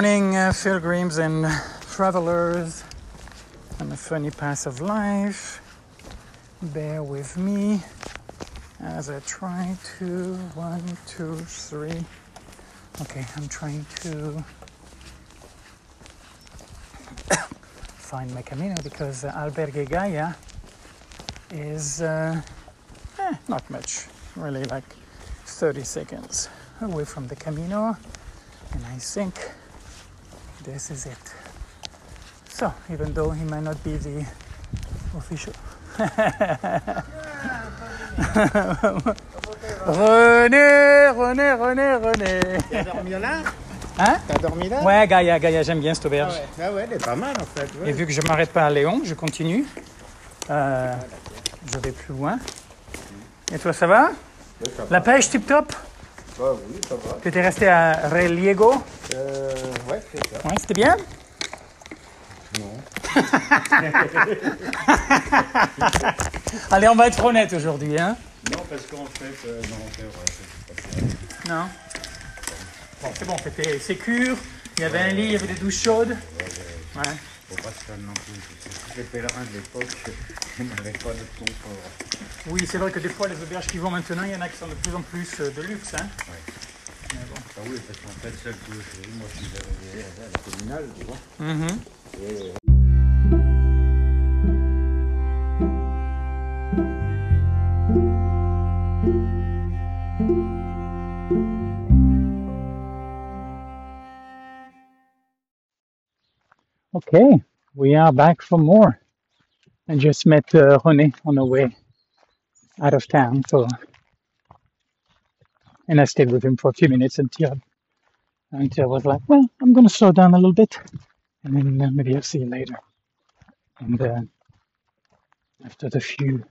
Morning, uh, pilgrims and travelers on the funny path of life. Bear with me as I try to. One, two, three. Okay, I'm trying to find my camino because uh, Albergue Gaia is uh, eh, not much, really like 30 seconds away from the camino, and I think this is it. So, even though he might not be the official. René, René, René, René. T'as dormi là? Hein? T'as dormi là? Ouais, Gaïa, Gaïa, j'aime bien cette Ah auberge. ouais. Ah ouais, elle est pas mal en fait. ouais. Et vu que je m'arrête pas à Léon, je continue. Euh, je vais plus loin. Et toi, ça va? Ça va. La pêche, tip top Bah oui, ça va. Tu étais resté à Reliego Euh, ouais, c'est ça. Ouais, c'était bien Non. Allez, on va être honnête aujourd'hui, hein Non, parce qu'en fait, euh, non, c'est vrai, c'est pas ça. Non Bon, c'est bon, c'était sécure. Il y avait un lit, il y avait des douches chaudes. Ouais. Faut pas se faire non plus. Les pèlerins de l'époque, n'avaient pas de confort. Oui, c'est vrai que des fois, les auberges qui vont maintenant, il y en a qui sont de plus en plus euh, de luxe, hein Mais bon. Ah oui, parce qu'en fait, celle que je moi, je suis arrivé à la communale, tu vois. Mhm. Et Okay, we are back for more. I just met uh, René on the way out of town, so and I stayed with him for a few minutes until until I was like, well, I'm gonna slow down a little bit, and then uh, maybe I'll see you later. And uh, after the few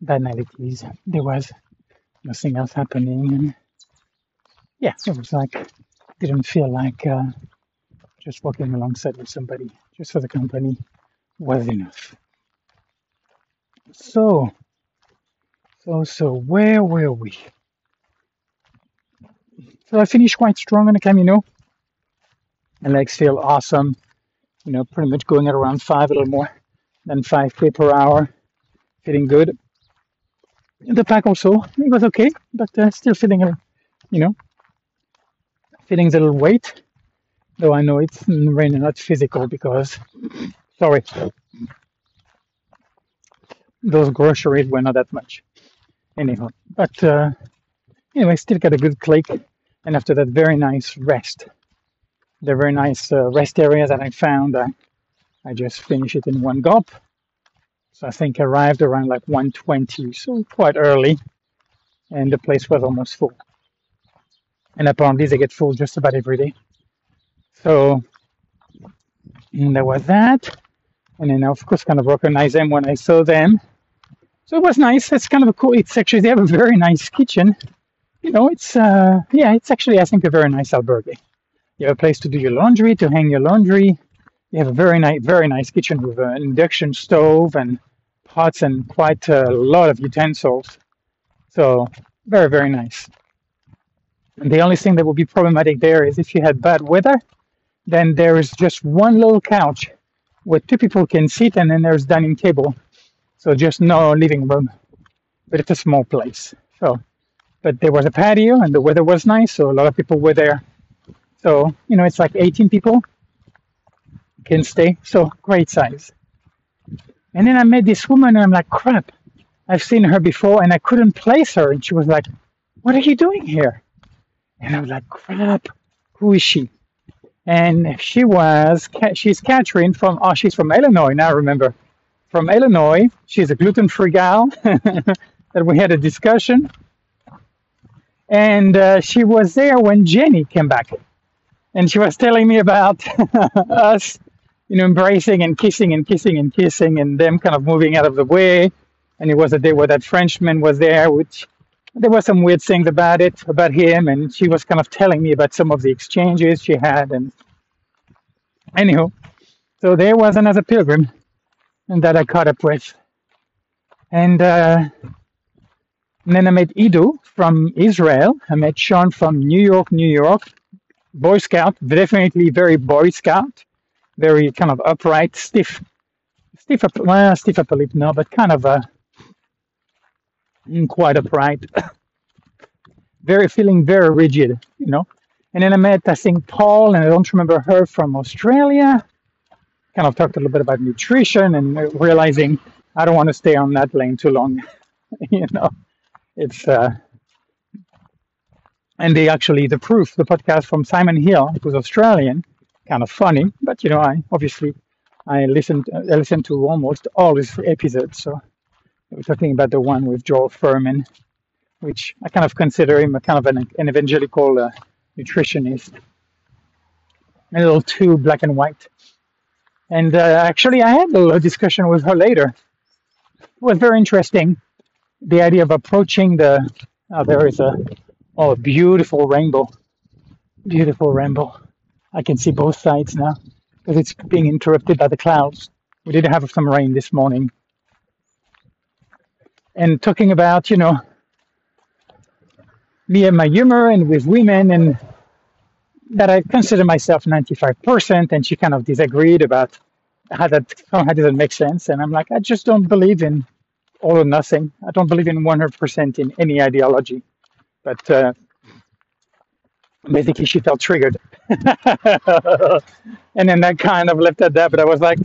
banalities, there was nothing else happening, and yeah, it was like didn't feel like. Uh, just walking alongside with somebody just for the company was enough. So, so, so, where were we? So I finished quite strong on the Camino. My legs feel awesome. You know, pretty much going at around five, a little more than five k per hour. Feeling good. The pack also, it was okay, but uh, still feeling a, you know, feeling the little weight though I know it's really not physical because, sorry, those groceries were not that much. Anyhow, but uh, anyway, still got a good click, and after that, very nice rest. The very nice uh, rest area that I found, I, I just finished it in one gulp. So I think I arrived around like 120, so quite early, and the place was almost full. And apparently, they get full just about every day. So there was that. And then I of course kind of recognized them when I saw them. So it was nice. It's kind of a cool it's actually they have a very nice kitchen. You know, it's uh yeah, it's actually I think a very nice albergue. You have a place to do your laundry, to hang your laundry. You have a very nice very nice kitchen with an induction stove and pots and quite a lot of utensils. So very, very nice. And the only thing that would be problematic there is if you had bad weather, then there is just one little couch where two people can sit, and then there's dining table. So just no living room, but it's a small place. So, but there was a patio, and the weather was nice, so a lot of people were there. So you know, it's like 18 people can stay. So great size. And then I met this woman, and I'm like, crap, I've seen her before, and I couldn't place her. And she was like, "What are you doing here?" And I was like, crap, who is she? And she was she's Catherine from oh she's from Illinois now I remember. From Illinois she's a gluten-free gal. That we had a discussion. And uh, she was there when Jenny came back. And she was telling me about us you know embracing and kissing and kissing and kissing and them kind of moving out of the way. And it was a day where that Frenchman was there which there were some weird things about it about him and she was kind of telling me about some of the exchanges she had and anyhow so there was another pilgrim and that i caught up with. And uh, and then i met ido from israel. I met sean from new york new york. Boy Scout, definitely very Boy Scout, very kind of upright, stiff, stiff up, well, stiff upper lip, no, but kind of mm, quite upright, very feeling very rigid, you know. And then I met, I think, Paul, and I don't remember her from Australia. Kind of talked a little bit about nutrition and realizing I don't want to stay on that lane too long. you know, it's uh, and they actually the proof the podcast from Simon Hill, who's Australian, kind of funny, but you know, I obviously I listened I listened to almost all his episodes. So we're talking about the one with Joel Fuhrman, which I kind of consider him a kind of an, an evangelical uh, nutritionist, a little too black and white. And uh, actually, I had a little discussion with her later. It was very interesting. The idea of approaching the uh, there is a oh a beautiful rainbow, beautiful rainbow. I can see both sides now because it's being interrupted by the clouds. We did have some rain this morning. And talking about you know me and my humor and with women and that I consider myself 95%, and she kind of disagreed about how that how doesn't make sense. And I'm like, I just don't believe in all or nothing. I don't believe in 100% in any ideology. But uh, basically, she felt triggered, and then that kind of left at that. But I was like,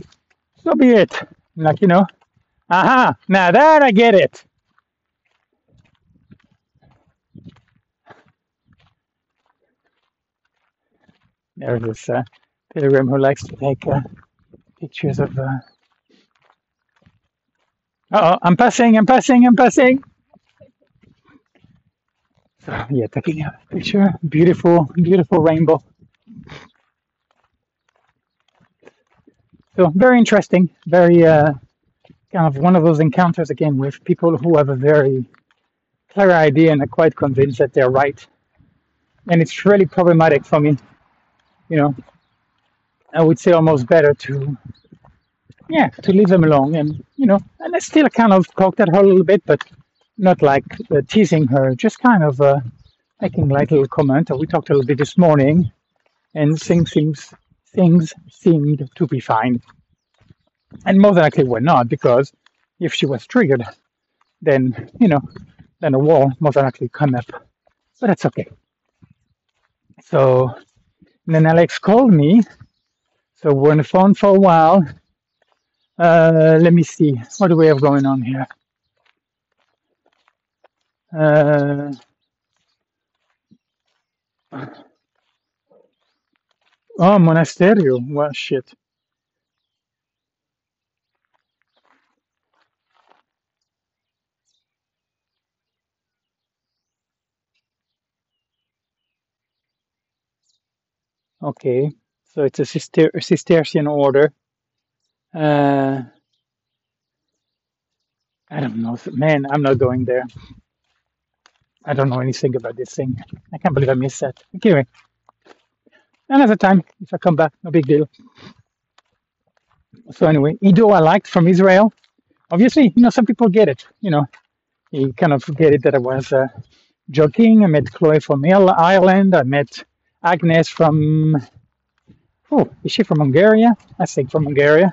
so be it. I'm like you know, aha, now that I get it. There's this uh, pilgrim who likes to take uh, pictures of. Uh... oh, I'm passing, I'm passing, I'm passing. So yeah, taking a picture. Beautiful, beautiful rainbow. So very interesting. Very uh, kind of one of those encounters again with people who have a very clear idea and are quite convinced that they're right. And it's really problematic for me you know, I would say almost better to, yeah, to leave them alone. And, you know, and I still kind of poked at her a little bit, but not like uh, teasing her, just kind of uh, making like a little comment. We talked a little bit this morning, and things seems things seemed to be fine. And than likely were not, because if she was triggered, then, you know, then a wall most likely come up. But that's okay. So then Alex called me. So we're on the phone for a while. Uh, let me see. What do we have going on here? Uh, oh, Monasterio. Well, shit. Okay, so it's a Cister Cistercian order. Uh, I don't know, man. I'm not going there. I don't know anything about this thing. I can't believe I missed that. Anyway, another time if I come back, no big deal. So anyway, Ido I liked from Israel. Obviously, you know, some people get it. You know, you kind of get it that I was uh, joking. I met Chloe from Ireland. I met Agnes from, oh, is she from Hungary? I think from Hungary.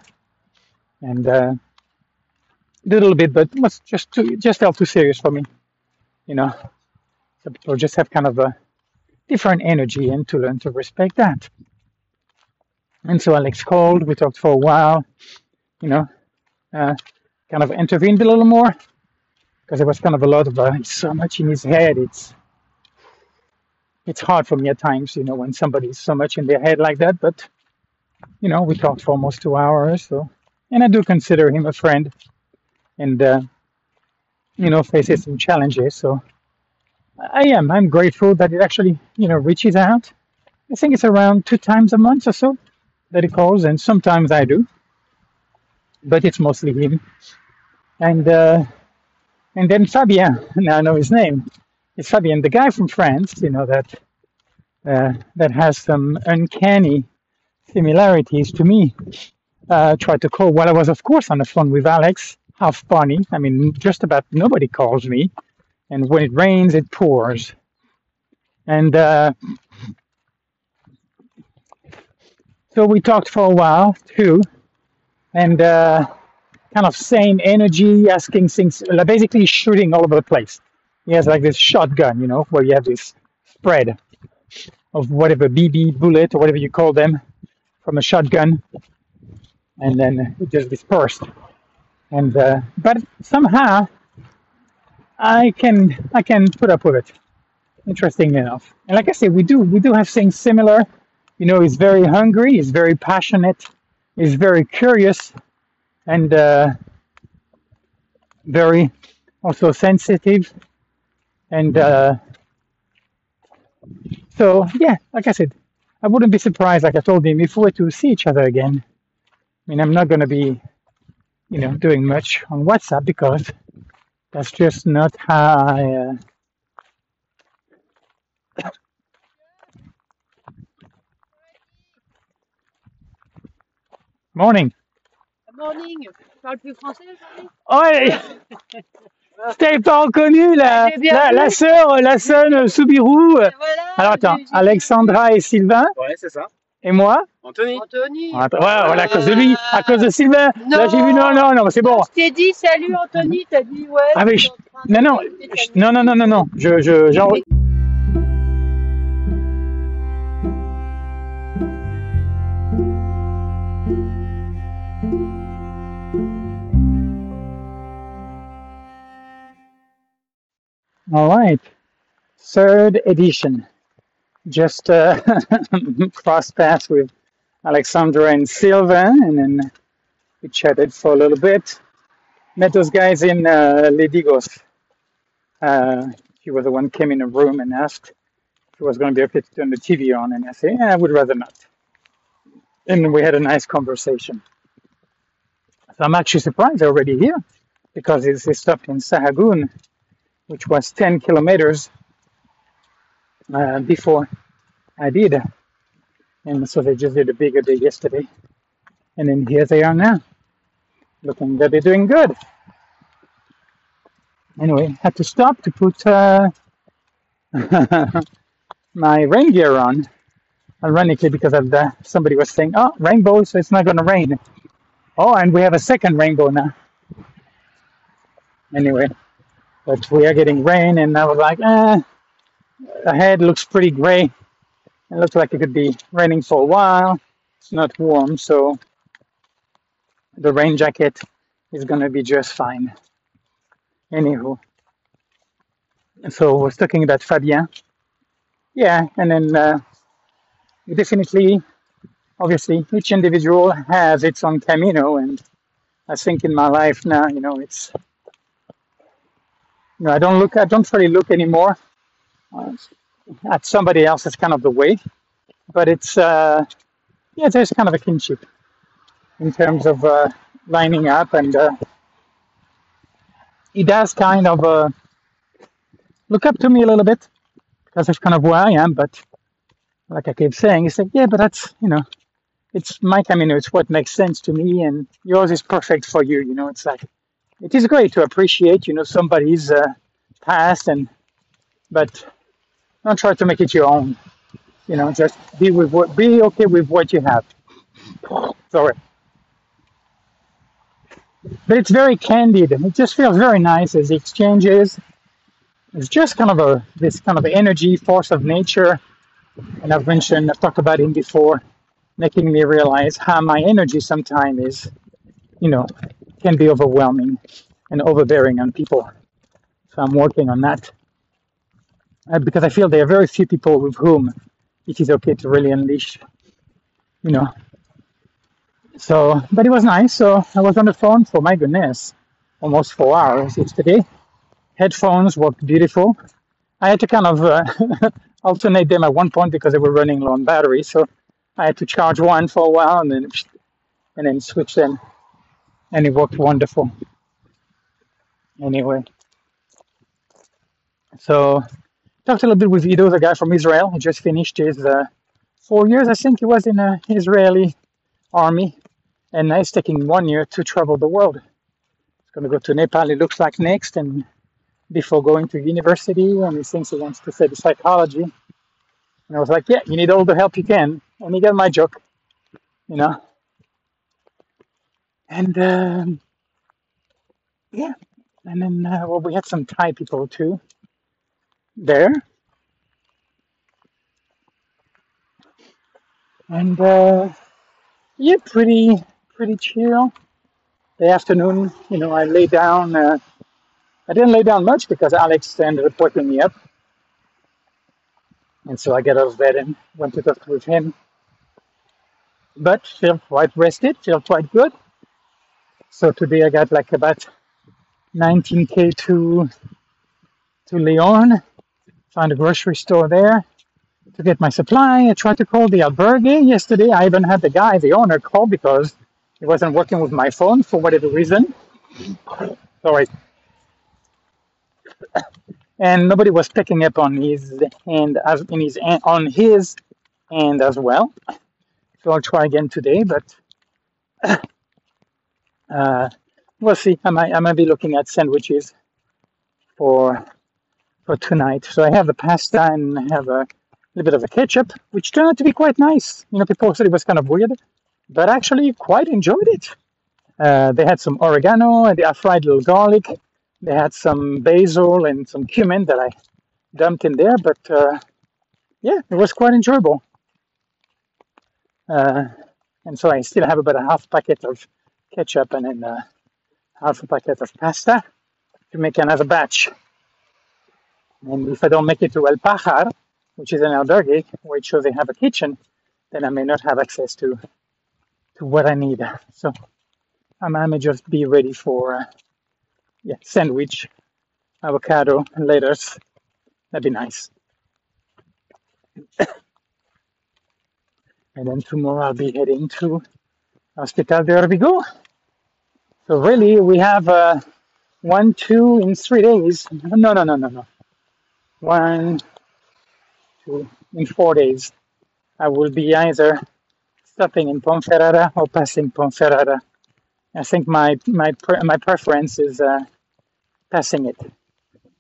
And uh, a little bit, but it was just too, just felt too serious for me. You know, so people just have kind of a different energy and to learn to respect that. And so Alex called, we talked for a while, you know, uh, kind of intervened a little more because there was kind of a lot of uh, so much in his head. It's it's hard for me at times, you know, when somebody's so much in their head like that. But you know, we talked for almost two hours, so and I do consider him a friend, and uh, you know, faces some challenges. So I am. I'm grateful that it actually, you know, reaches out. I think it's around two times a month or so that he calls, and sometimes I do, but it's mostly him. And uh, and then Fabien, now I know his name it's Fabien, the guy from France, you know, that uh, that has some uncanny similarities to me. Uh, tried to call while I was, of course, on the phone with Alex. half funny. I mean, just about nobody calls me. And when it rains, it pours. And uh, So we talked for a while too, and uh, kind of same energy, asking things, basically shooting all over the place. He has like this shotgun, you know, where you have this spread of whatever BB bullet or whatever you call them from a shotgun, and then it just dispersed. And uh, but somehow I can I can put up with it. Interesting enough. And like I said, we do we do have things similar. You know, he's very hungry, he's very passionate, he's very curious, and uh, very also sensitive. And uh, so, yeah, like I said, I wouldn't be surprised, like I told him, if we were to see each other again. I mean, I'm not going to be, you know, doing much on WhatsApp because that's just not how I. Uh, morning. Morning. Tu parles plus français aujourd'hui Ouais, t'avais pas reconnu la, la, la sœur, la sœur Soubirou. Voilà. Alors attends, Alexandra et Sylvain Ouais, c'est ça. et moi? Anthony. Anthony. Ouais, voilà, à cause de lui, à cause de Sylvain. Là j'ai vu, non, non, non, c'est bon. Je t'ai dit salut Anthony, t'as dit ouais. Ah je de Non, non, non, non, non, non, non. Je, je, j'en- All right, third edition. Just uh, crossed paths with Alexandra and Silva, and then we chatted for a little bit. Met those guys in uh, Ledigos. Uh, he was the one came in the room and asked if it was going to be okay to turn the TV on, and I said, yeah, I would rather not. And we had a nice conversation. So I'm actually surprised they're already here because it's, stopped in Sahagun, which was 10 kilometers uh, before I did. And so they just did a bigger day yesterday. And then here they are now, looking that they're doing good. Anyway, had to stop to put uh, my rain gear on. Ironically, because of the, somebody was saying, "Oh, rainbow, so it's not going to rain." Oh, and we have a second rainbow now. Anyway, but we are getting rain, and I was like, "Eh, ahead looks pretty gray. It looks like it could be raining for a while. It's not warm, so the rain jacket is to be just fine." Anywho, so I was talking about Fabien. Yeah, and then uh, definitely, obviously, each individual has its own camino, and I think in my life now, you know, it's you know, I don't look, I don't really look anymore. Uh, at somebody else as kind of the way, but it's uh, yeah, there's kind of a kinship in terms of uh, lining up, and uh, he does kind of uh, look up to me a little bit because that's kind of where I am, but like I keep saying, it's like, yeah, but that's, you know, it's my camino, it's what makes sense to me, and yours is perfect for you, you know, it's like, it is great to appreciate, you know, somebody's uh, past, and, but don't try to make it your own, you know, just be with what, be okay with what you have. Sorry. But it's very candid, and it just feels very nice as the exchanges. It's just kind of a, this kind of energy, force of nature, and I've mentioned, I've talked about him before, making me realize how my energy sometimes is, you know, can be overwhelming and overbearing on people. So I'm working on that uh, because I feel there are very few people with whom it is okay to really unleash, you know. So, but it was nice. So I was on the phone for my goodness, almost four hours yesterday. Headphones worked beautiful. I had to kind of uh, alternate them at one point because they were running low on battery. So I had to charge one for a while and then and then switch them, and it worked wonderful. Anyway, so talked a little bit with Ido, the guy from Israel. He just finished his uh, four years, I think he was in the Israeli army, and now he's taking one year to travel the world. He's going to go to Nepal. It looks like next, and before going to university, and he thinks he wants to study psychology. And I was like, yeah, you need all the help you can. And he got my joke. you know. And um, yeah, and then uh, well, we had some Thai people too there, and uh, yeah, pretty pretty chill. The afternoon, you know, I lay down. Uh, I didn't lay down much because Alex ended up waking me up, and so I got out of bed and went to talk with him. But feel quite rested, feel quite good. So today I got like about 19k to to Leon. Found a grocery store there to get my supply. I tried to call the albergue yesterday. I even had the guy, the owner, call because he wasn't working with my phone for whatever reason. Sorry. And nobody was picking up on his hand as in his on his hand as well. So I'll try again today, but uh, we'll see. I might I might be looking at sandwiches for for tonight. So I have the pasta and I have a little bit of a ketchup, which turned out to be quite nice. You know, people said it was kind of weird, but actually quite enjoyed it. Uh, they had some oregano and I fried little garlic. They had some basil and some cumin that I dumped in there, but uh, yeah, it was quite enjoyable. Uh, and so I still have about a half packet of ketchup and then uh, half a packet of pasta to make another batch. And if I don't make it to El Pajar, which is an albergue, it shows they have a kitchen, then I may not have access to to what I need. So I may just be ready for uh, yeah sandwich, avocado, and lettuce. That'd be nice. And then tomorrow I'll be heading to Hospital de Orbigo. So really, we have uh, one, two in three days. No, no, no, no, no. One, two, in four days. I will be either stopping in Ponferrada or passing Ponferrada. I think my my my preference is uh, passing it.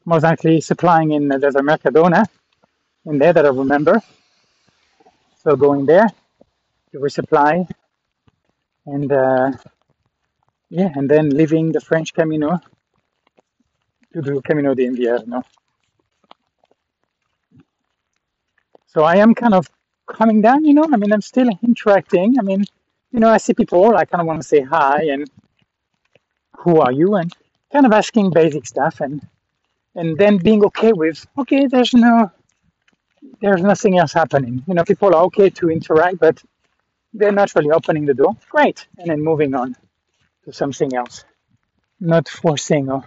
Most likely supplying in uh, there's a Mercadona in there that I remember. So going there to resupply and uh, yeah, and then leaving the French Camino to do Camino de Invierno. So I am kind of coming down, you know. I mean, I'm still interacting. I mean, you know, I see people, I kind of want to say hi and who are you, and kind of asking basic stuff, and and then being okay with okay, there's no, there's nothing else happening. You know, people are okay to interact, but they're not really opening the door. Great, and then moving on to something else, not forcing or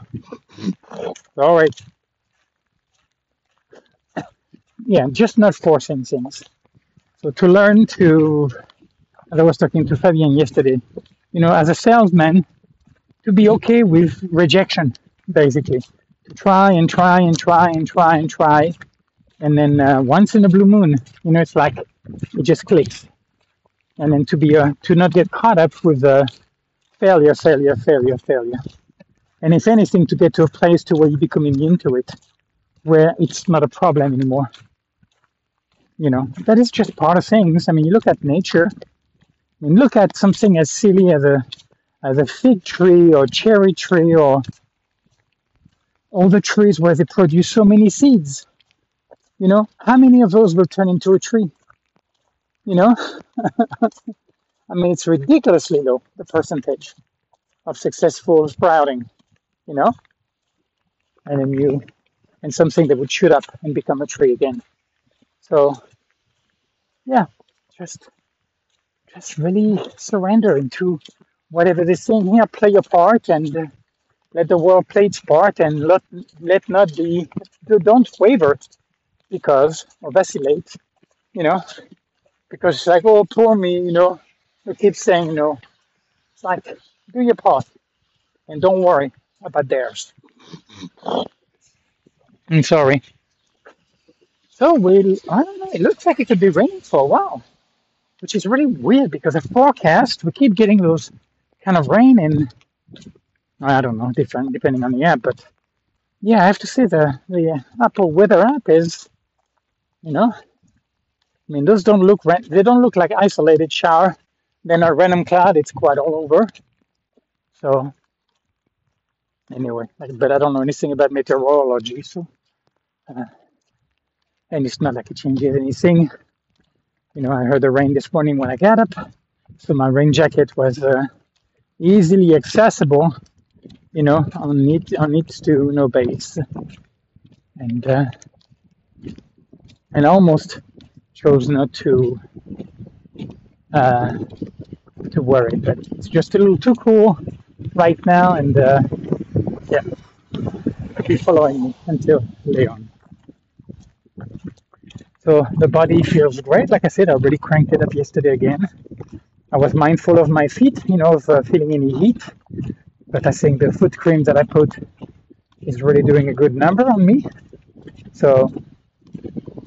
right, yeah, just not forcing things. So to learn to, as I was talking to Fabien yesterday, you know, as a salesman, to be okay with rejection, basically, to try and try and try and try and try, and then uh, once in a blue moon, you know, it's like it just clicks, and then to be uh, to not get caught up with the failure, failure, failure, failure, and if anything, to get to a place to where you become immune to it, where it's not a problem anymore. You know, that is just part of things. I mean, you look at nature. I mean, look at something as silly as a as a fig tree or cherry tree or all the trees where they produce so many seeds. You know, how many of those will turn into a tree? You know, I mean, it's ridiculously low the percentage of successful sprouting. You know, and then you and something that would shoot up and become a tree again. So yeah, just just really surrender into whatever this thing here, play your part and uh, let the world play its part and let let not be don't waver because or vacillate, you know, because it's like oh poor me, you know, we keep saying no. It's like do your part and don't worry about theirs. I'm sorry. So we, I don't know, it looks like it could be raining for a while, which is really weird because the forecast, we keep getting those kind of rain and I don't know, different depending on the app, but yeah, I have to say the, the Apple weather app is, you know, I mean, those don't look they don't look like isolated shower Then our random cloud, it's quite all over. So anyway, but I don't know anything about meteorology, so uh, and it's not like it changes anything. You know, I heard the rain this morning when I got up, so my rain jacket was uh, easily accessible. You know, on it on its to no base, and uh, and almost chose not to uh, to worry, but it's just a little too cool right now, and uh, yeah, be following me until Leon. So the body feels great. Like I said, I already cranked it up yesterday again. I was mindful of my feet, you know, of uh, feeling any heat, but I think the foot cream that I put is really doing a good number on me. So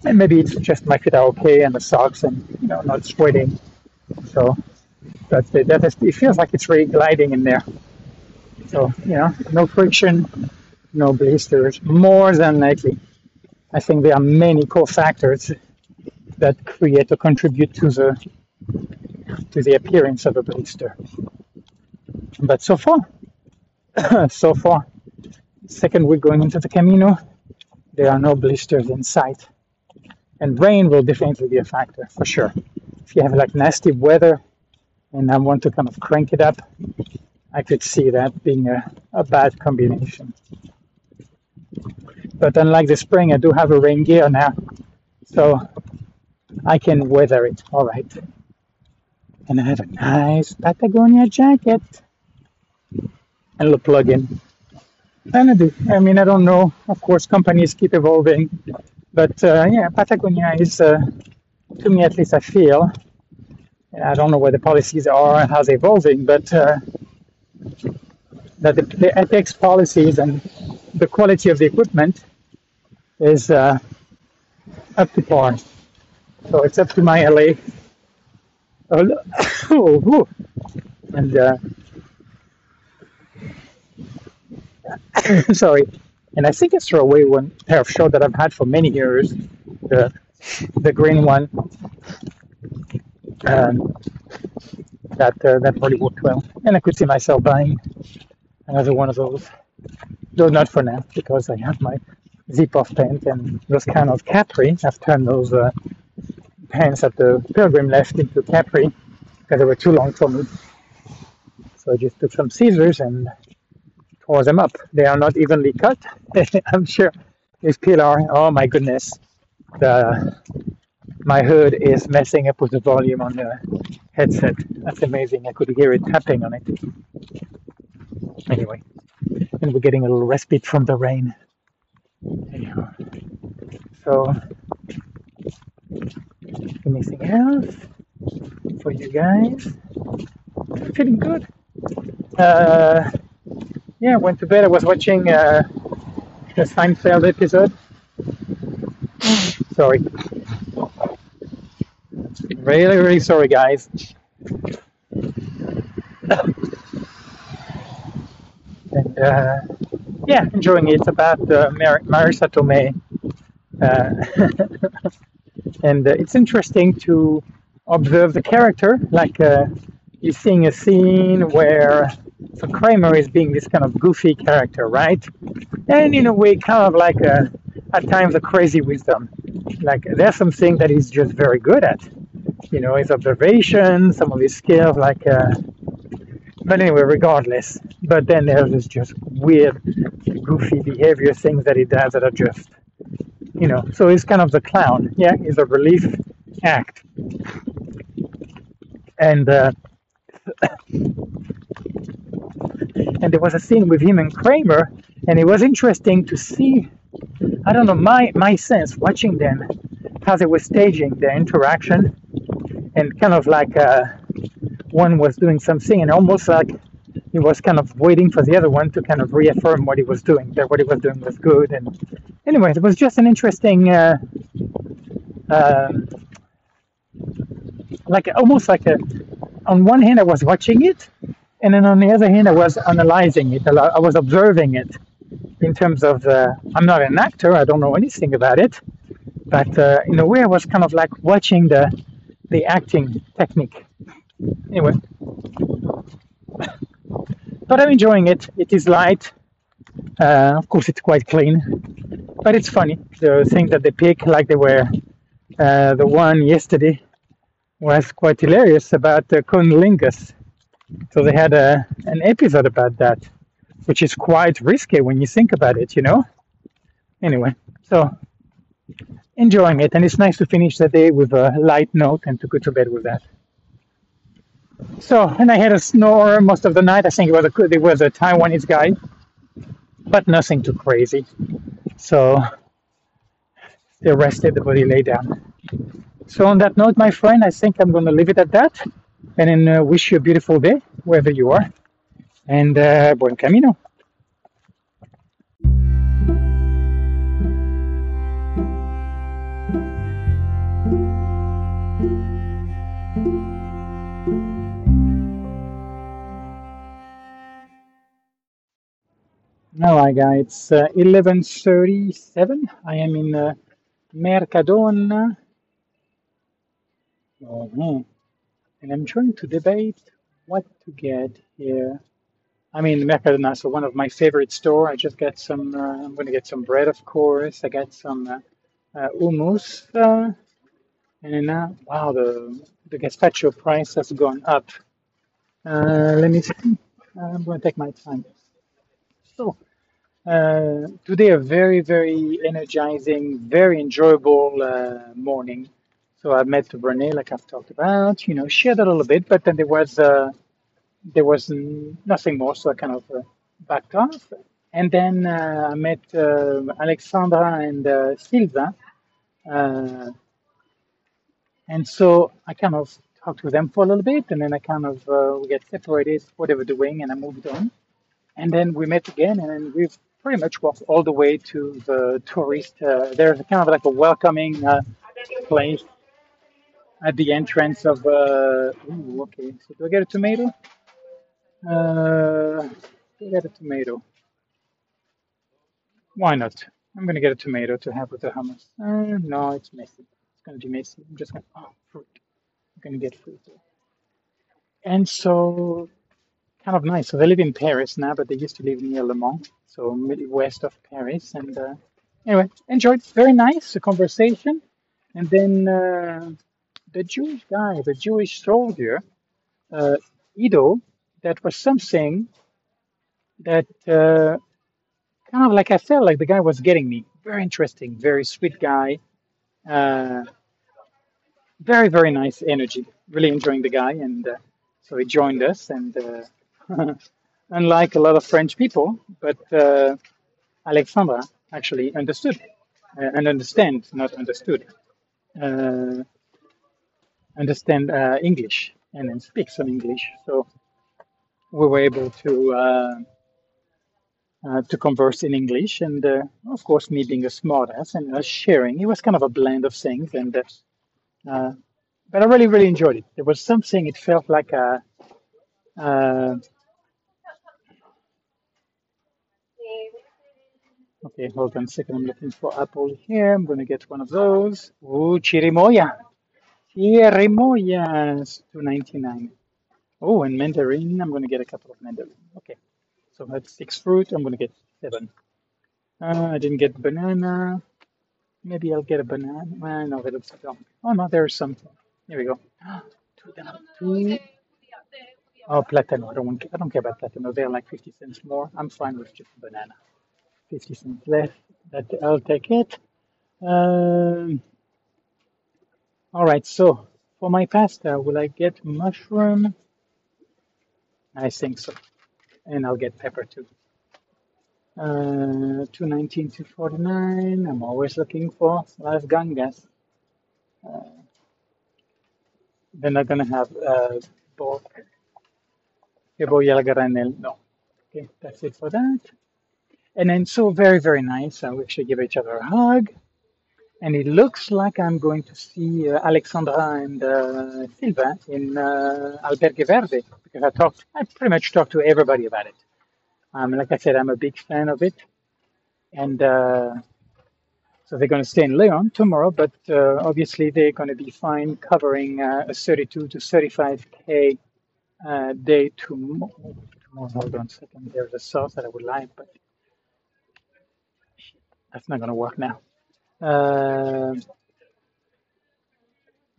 and maybe it's just my okay and the socks and you know not sweating. So it. That is, it feels like it's really gliding in there. So you know, no friction, no blisters. More than likely, I think there are many cofactors that create or contribute to the to the appearance of a blister. But so far, so far, second week going into the Camino, there are no blisters in sight. And rain will definitely be a factor for sure. If you have like nasty weather and I want to kind of crank it up, I could see that being a, a bad combination. But unlike the spring, I do have a rain gear now, so I can weather it all right. And I have a nice Patagonia jacket and a plug-in. And I do. I mean, I don't know. Of course, companies keep evolving, but uh, yeah, Patagonia is, uh, to me at least, I feel. I don't know where the policies are and how they're evolving, but uh, that the, the ethics policies and the quality of the equipment is uh, up to par. So it's up to my LA. Oh, oh, and uh, sorry, and I think I threw away one pair of shorts that I've had for many years, the the green one. Um, that uh, that probably worked well, and I could see myself buying another one of those. Though not for now, because I have my zip-off pant and those kind of capri. I've turned those uh, pants that the pilgrim left into capri because they were too long for me. So I just took some scissors and tore them up. They are not evenly cut. I'm sure this pillar, oh my goodness, the my hood is messing up with the volume on the headset. That's amazing. I could hear it tapping on it. Anyway, and we're getting a little respite from the rain. Anyhow, so anything else for you guys? Feeling good. Uh, yeah, went to bed. I was watching uh, the Seinfeld episode. Sorry. Really, really sorry, guys. And uh, yeah, enjoying it. It's about uh, Mar- Marisa Tomei. Uh, and uh, it's interesting to observe the character. Like uh, you're seeing a scene where so Kramer is being this kind of goofy character, right? And in a way, kind of like a, at times a crazy wisdom. Like there's something that he's just very good at. You know, his observation, some of his skills, like. Uh, but anyway, regardless. But then there's this just weird, goofy behavior things that he does that are just, you know. So he's kind of the clown. Yeah, he's a relief act. And uh, and there was a scene with him and Kramer, and it was interesting to see. I don't know my my sense watching them, how they were staging their interaction, and kind of like uh, one was doing something, and almost like he was kind of waiting for the other one to kind of reaffirm what he was doing, that what he was doing was good. And anyway, it was just an interesting, uh, uh, like almost like a. On one hand, I was watching it, and then on the other hand, I was analyzing it. I was observing it in terms of. Uh, I'm not an actor. I don't know anything about it, but uh, in a way, I was kind of like watching the the acting technique Anyway, but I'm enjoying it. It is light. Uh, of course, it's quite clean, but it's funny. The thing that they pick, like they were uh, the one yesterday, was quite hilarious about the cunnilingus. So they had a an episode about that, which is quite risky when you think about it, you know. Anyway, so enjoying it, and it's nice to finish the day with a light note and to go to bed with that. So, and I had a snore most of the night. I think it was a it was a Taiwanese guy, but nothing too crazy. So they rested, the body lay down. So on that note, my friend, I think I'm going to leave it at that, and then uh, wish you a beautiful day wherever you are, and uh, buen camino. All right, guys, it's uh, 11:37. I am in uh, Mercadona, Mhm. And I'm trying to debate what to get here. I mean, Mercadona, so one of my favorite store. I just got some. Uh, I'm going to get some bread, of course. I got some uh, uh, hummus, uh, and then uh, wow, the the gazpacho price has gone up. Uh, let me see. I'm going to take my time. So. Today, a very, very energizing, very enjoyable morning. So I met René, like I've talked about, you know, shared a little bit, but then there was uh, there was nothing more, so I kind of uh, backed off. And then uh, I met uh, Alexandra and uh, Silva, uh, and so I kind of talked with them for a little bit, and then I kind of we get separated, whatever doing, and I moved on. And then we met again, and we've pretty much walked all the way to the tourist. There's kind of like a welcoming place at the entrance of. Uh, ooh, okay, so do I get a tomato? Uh, do I get a tomato? Why not? I'm gonna get a tomato to have with the hummus. Uh, no, it's messy. It's gonna be messy. I'm just gonna. Oh, fruit. I'm gonna get fruit. And so kind of nice. So they live in Paris now, but they used to live near Le Mans, so midwest of Paris. And uh, anyway, enjoyed. Very nice the conversation. And then uh, the Jewish guy, the Jewish soldier, uh, Ido, that was something that uh, kind of like I felt like the guy was getting me. Very interesting, very sweet guy. Uh, very very nice energy. Really enjoying the guy, and uh, so he joined us and. Uh, unlike a lot of French people, but uh, Alexandra actually understood and understand, not understood, uh, understand uh, English and then speak some English. So we were able to uh, uh, to converse in English, and uh, of course, me being a smartass and us sharing, it was kind of a blend of things. And uh, uh, but I really, really enjoyed it. There was something. It felt like a uh, Okay, hold on a second. I'm looking for apple here. I'm gonna get one of those. Ooh, chirimoya. Two ninety nine. Oh, and mandarin. I'm gonna get a couple of mandarin. Okay, so that's six fruit. I'm gonna get seven. Uh, I didn't get banana. Maybe I'll get a banana. Well, no, that looks dumb. Oh no, there's some. Here we go. Two, two. Oh, platano. I don't want. I don't care about platano. They're like fifty cents more. I'm fine with just banana. 50 cents left. That I'll take it. Um, all right. So for my pasta, will I get mushroom? I think so. And I'll get pepper too. Uh, 219, 249. I'm always looking for las gangas. Uh, they're not gonna have uh, a granel. No. Okay, that's it for that. And then so very, very nice. Uh, we actually give each other a hug. And it looks like I'm going to see uh, Alexandra and uh, Silva in uh, Albergue Verde because I talked, I pretty much talked to everybody about it. Um, like I said, I'm a big fan of it. And uh, So they're going to stay in Leon tomorrow, but uh, obviously they're going to be fine covering uh, a 32 to 35k uh, day tomorrow. tomorrow. Hold on a second. There's a sauce that I would like, but that's not going to work now. Uh,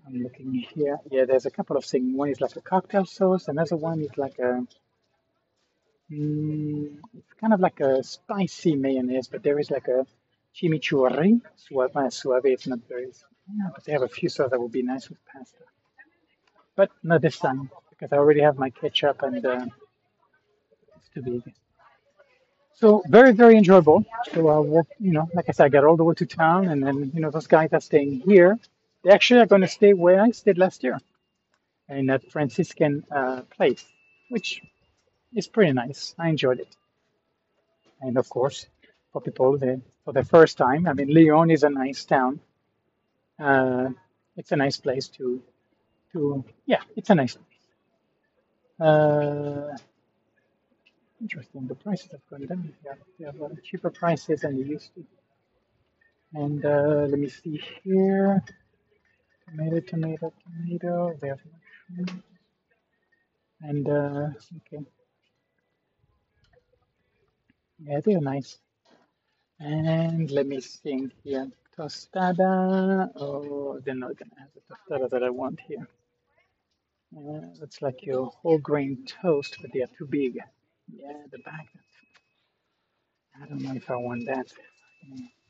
I'm looking here. Yeah, there's a couple of things. One is like a cocktail sauce. Another one is like a, mm, it's kind of like a spicy mayonnaise, but there is like a chimichurri. Suave, uh, suave. It's not very, yeah, but they have a few sauce that would be nice with pasta. But not this time because I already have my ketchup and uh, it's too big. So very, very enjoyable. So I walk, you know, like I said, I got all the way to town, and then you know those guys are staying here. They actually are going to stay where I stayed last year, in that Franciscan uh, place, which is pretty nice. I enjoyed it, and of course, for people there for the first time, I mean, Leon is a nice town. Uh, it's a nice place to, to yeah, it's a nice place. Uh, Interesting. The prices have gone down here. They have uh, cheaper prices than they used to. And uh, let me see here. Tomato, tomato, tomato. They have mushrooms. And uh, okay. Yeah, they are nice. And let me think here. Tostada. Oh, they're not gonna have the tostada that I want here. Uh, looks like your whole grain toast, but they are too big. Yeah, the back. I don't know if I want that.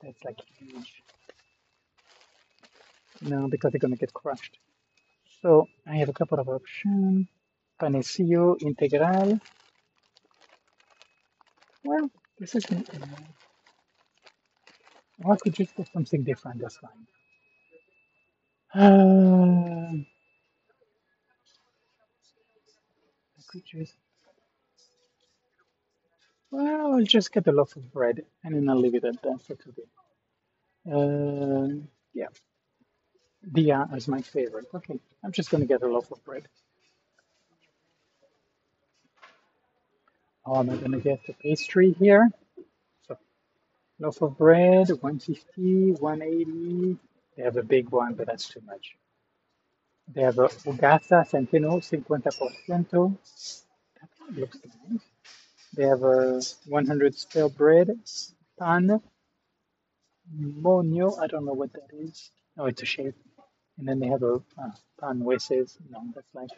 That's like huge. No, because they're gonna get crushed. So I have a couple of options. Panecillo integral. Well, this is. Uh, or I could just get something different. That's fine. Uh, I could just. I'll just get a loaf of bread and then I'll leave it at that for today. Uh, yeah, Dia is my favorite. Okay, I'm just gonna get a loaf of bread. Oh, am I gonna get the pastry here? So, loaf of bread, 150, 180. They have a big one, but that's too much. They have a Hogaza Centeno 50%. That looks nice. They have a 100 stale bread, pan, monio. I don't know what that is. Oh, it's a shape. And then they have a uh, pan hueses. No, that's like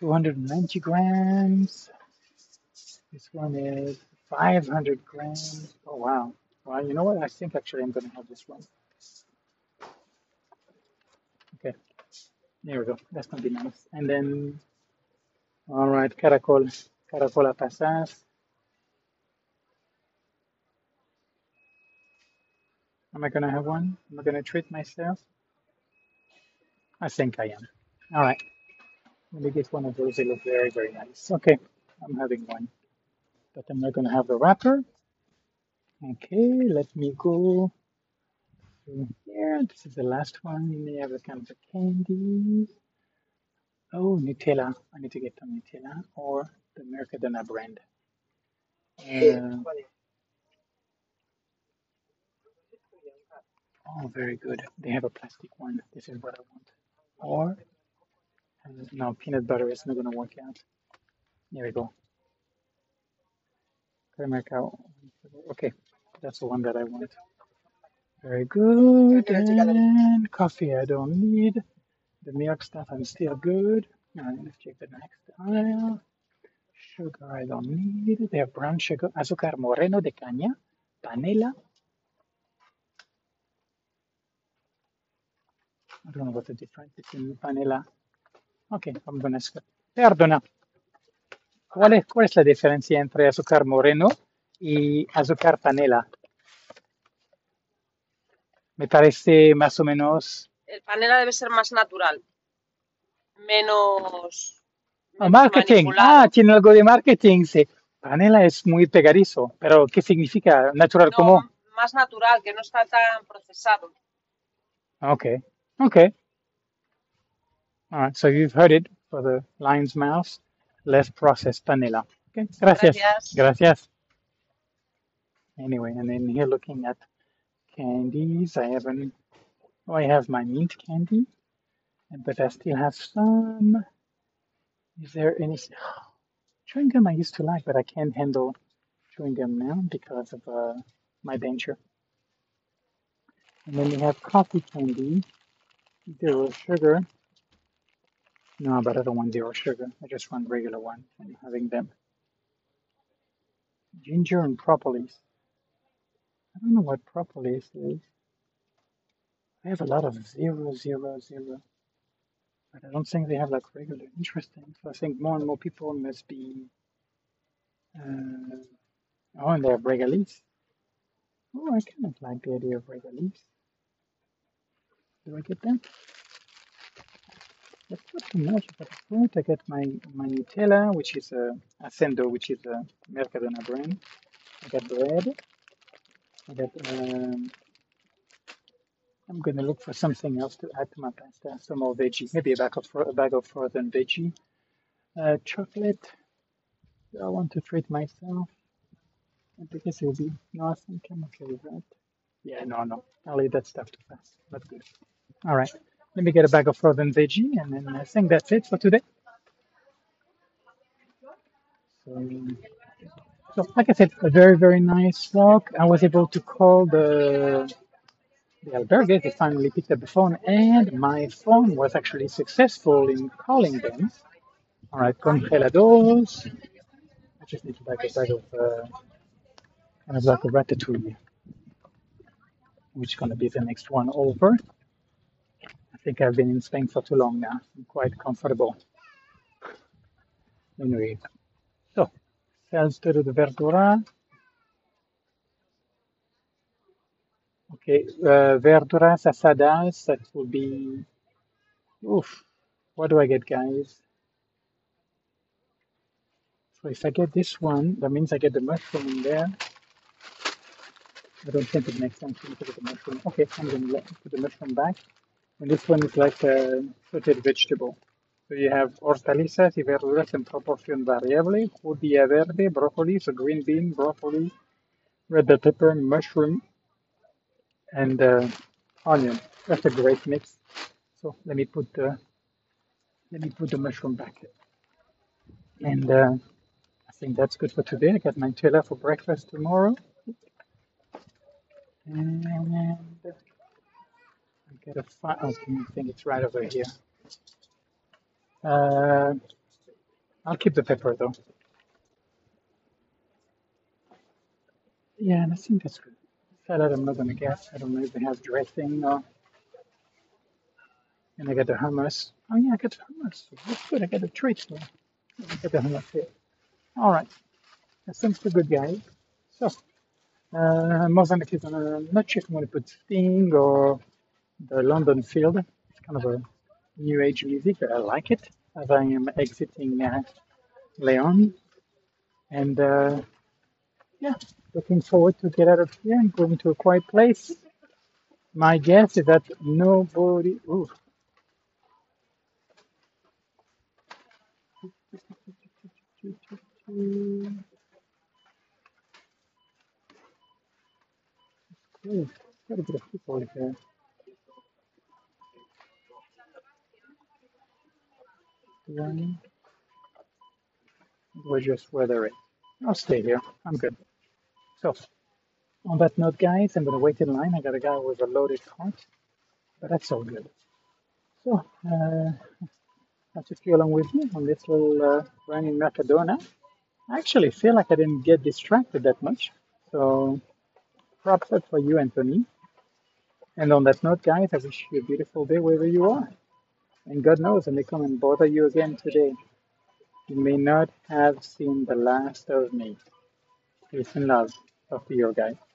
290 grams. This one is 500 grams. Oh, wow. Well, you know what? I think actually I'm going to have this one. Okay, there we go. That's going to be nice. And then, all right, caracol. Caracol a pasas. Am I going to have one? Am I going to treat myself? I think I am. All right. Let me get one of those. They look very, very nice. Okay, I'm having one. But I'm not going to have the wrapper. Okay, let me go here. This is the last one. You may have a kind of candy. Oh, Nutella. I need to get the Nutella or the Mercadona brand. Uh, oh, very good. They have a plastic one. This is what I want. Or, uh, no, peanut butter is not going to work out. There we go. America. Okay, that's the one that I want. Very good. And coffee I don't need. The milk stuff I'm still good. Right, let's check the next aisle. Sugar I don't need. They have brown sugar, azúcar moreno de caña, panela. I don't know what the difference between panela. Okay, I'm gonna skip. Perdona. ¿Cuál es, cuál es la diferencia entre azúcar moreno y azúcar panela? Me parece más o menos. El panela debe ser más natural, menos marketing. manipulado. Ah, tiene algo de marketing. Sí. Panela es muy pegadizo, pero ¿qué significa? Natural No, como. más natural, que no está tan procesado. Okay. Okay. All right. So you've heard it for the lion's mouth. Less processed panela. Okay. Gracias. Gracias. Gracias. Anyway, and then here looking at candies. I haven't. Oh, I have my mint candy, but I still have some. Is there any chewing gum I used to like, but I can't handle chewing gum now because of uh, my denture. And then we have coffee candy, zero sugar. No, but I don't want zero sugar. I just want regular one. I'm having them. Ginger and propolis. I don't know what propolis is. I have a lot of zero, zero, zero. But I don't think they have like regular. Interesting. So I think more and more people must be. Uh, oh, and they have regaliz. Oh, I kind of like the idea of regaliz. Do I get that? That's not too much, but good. I get my, my Nutella, which is a Hacendado, which is a Mercadona brand. I got bread. I got. Um, I'm gonna look for something else to add to my pasta. Some more veggie, maybe a bag of a bag of frozen veggie. Uh, chocolate. Do I want to treat myself? I guess it will be. No, I think I'm okay. Yeah, no, no. I'll eat that stuff too fast. That's good. All right. Let me get a bag of frozen veggie, and then I think that's it for today. So, so like I said, a very, very nice walk. I was able to call the the albergue. They finally picked up the phone, and my phone was actually successful in calling them. All right, congelados. I just need to buy a bag of uh, kind of like a ratatouille, which is going to be the next one over. I think I've been in Spain for too long now. I'm quite comfortable. Anyway, so salsa de verdura. Okay, uh, verduras asadas. That will be. Oof. What do I get, guys? So if I get this one, that means I get the mushroom in there. I don't think it makes sense to at the mushroom. Okay, I'm going to put the mushroom back. And this one is like a sauteed vegetable. So you have hortalizas y verduras en proporción variable, judía verde, broccoli, so green bean, broccoli, red pepper, mushroom, and uh, onion. That's a great mix. So let me put the let me put the mushroom back. And uh, I think that's good for today. I got my Nutella for breakfast tomorrow. And I get a fi- okay, I think it's right over here. Uh, I'll keep the pepper though. Yeah, and I think that's good. I'm not gonna guess. I don't know if they have dressing or. And I got the hummus. Oh yeah, I got the hummus. That's good. I got a treat. I got the hummus here. All right, that sounds pretty good, guys. So, uh, Mozambique is on a, not sure if I'm gonna put Sting or the London Field. It's kind of a new age music, but I like it as I am exiting uh, Leon. And uh, yeah, looking forward to get out of here and going to a quiet place. My guess is that nobody. Ooh, quite a bit of people here. One, we're just weathering. I'll stay here. I'm good. So, on that note, guys, I'm gonna wait in line. I got a guy with a loaded cart, but that's all good. So, uh, I took you along with me on this little uh, run in Mercadona. I actually feel like I didn't get distracted that much. So, props up for you, Anthony. And on that note, guys, I wish you a beautiful day wherever you are. And God knows, when they come and bother you again today, you may not have seen the last of me. Peace and love. To your guy.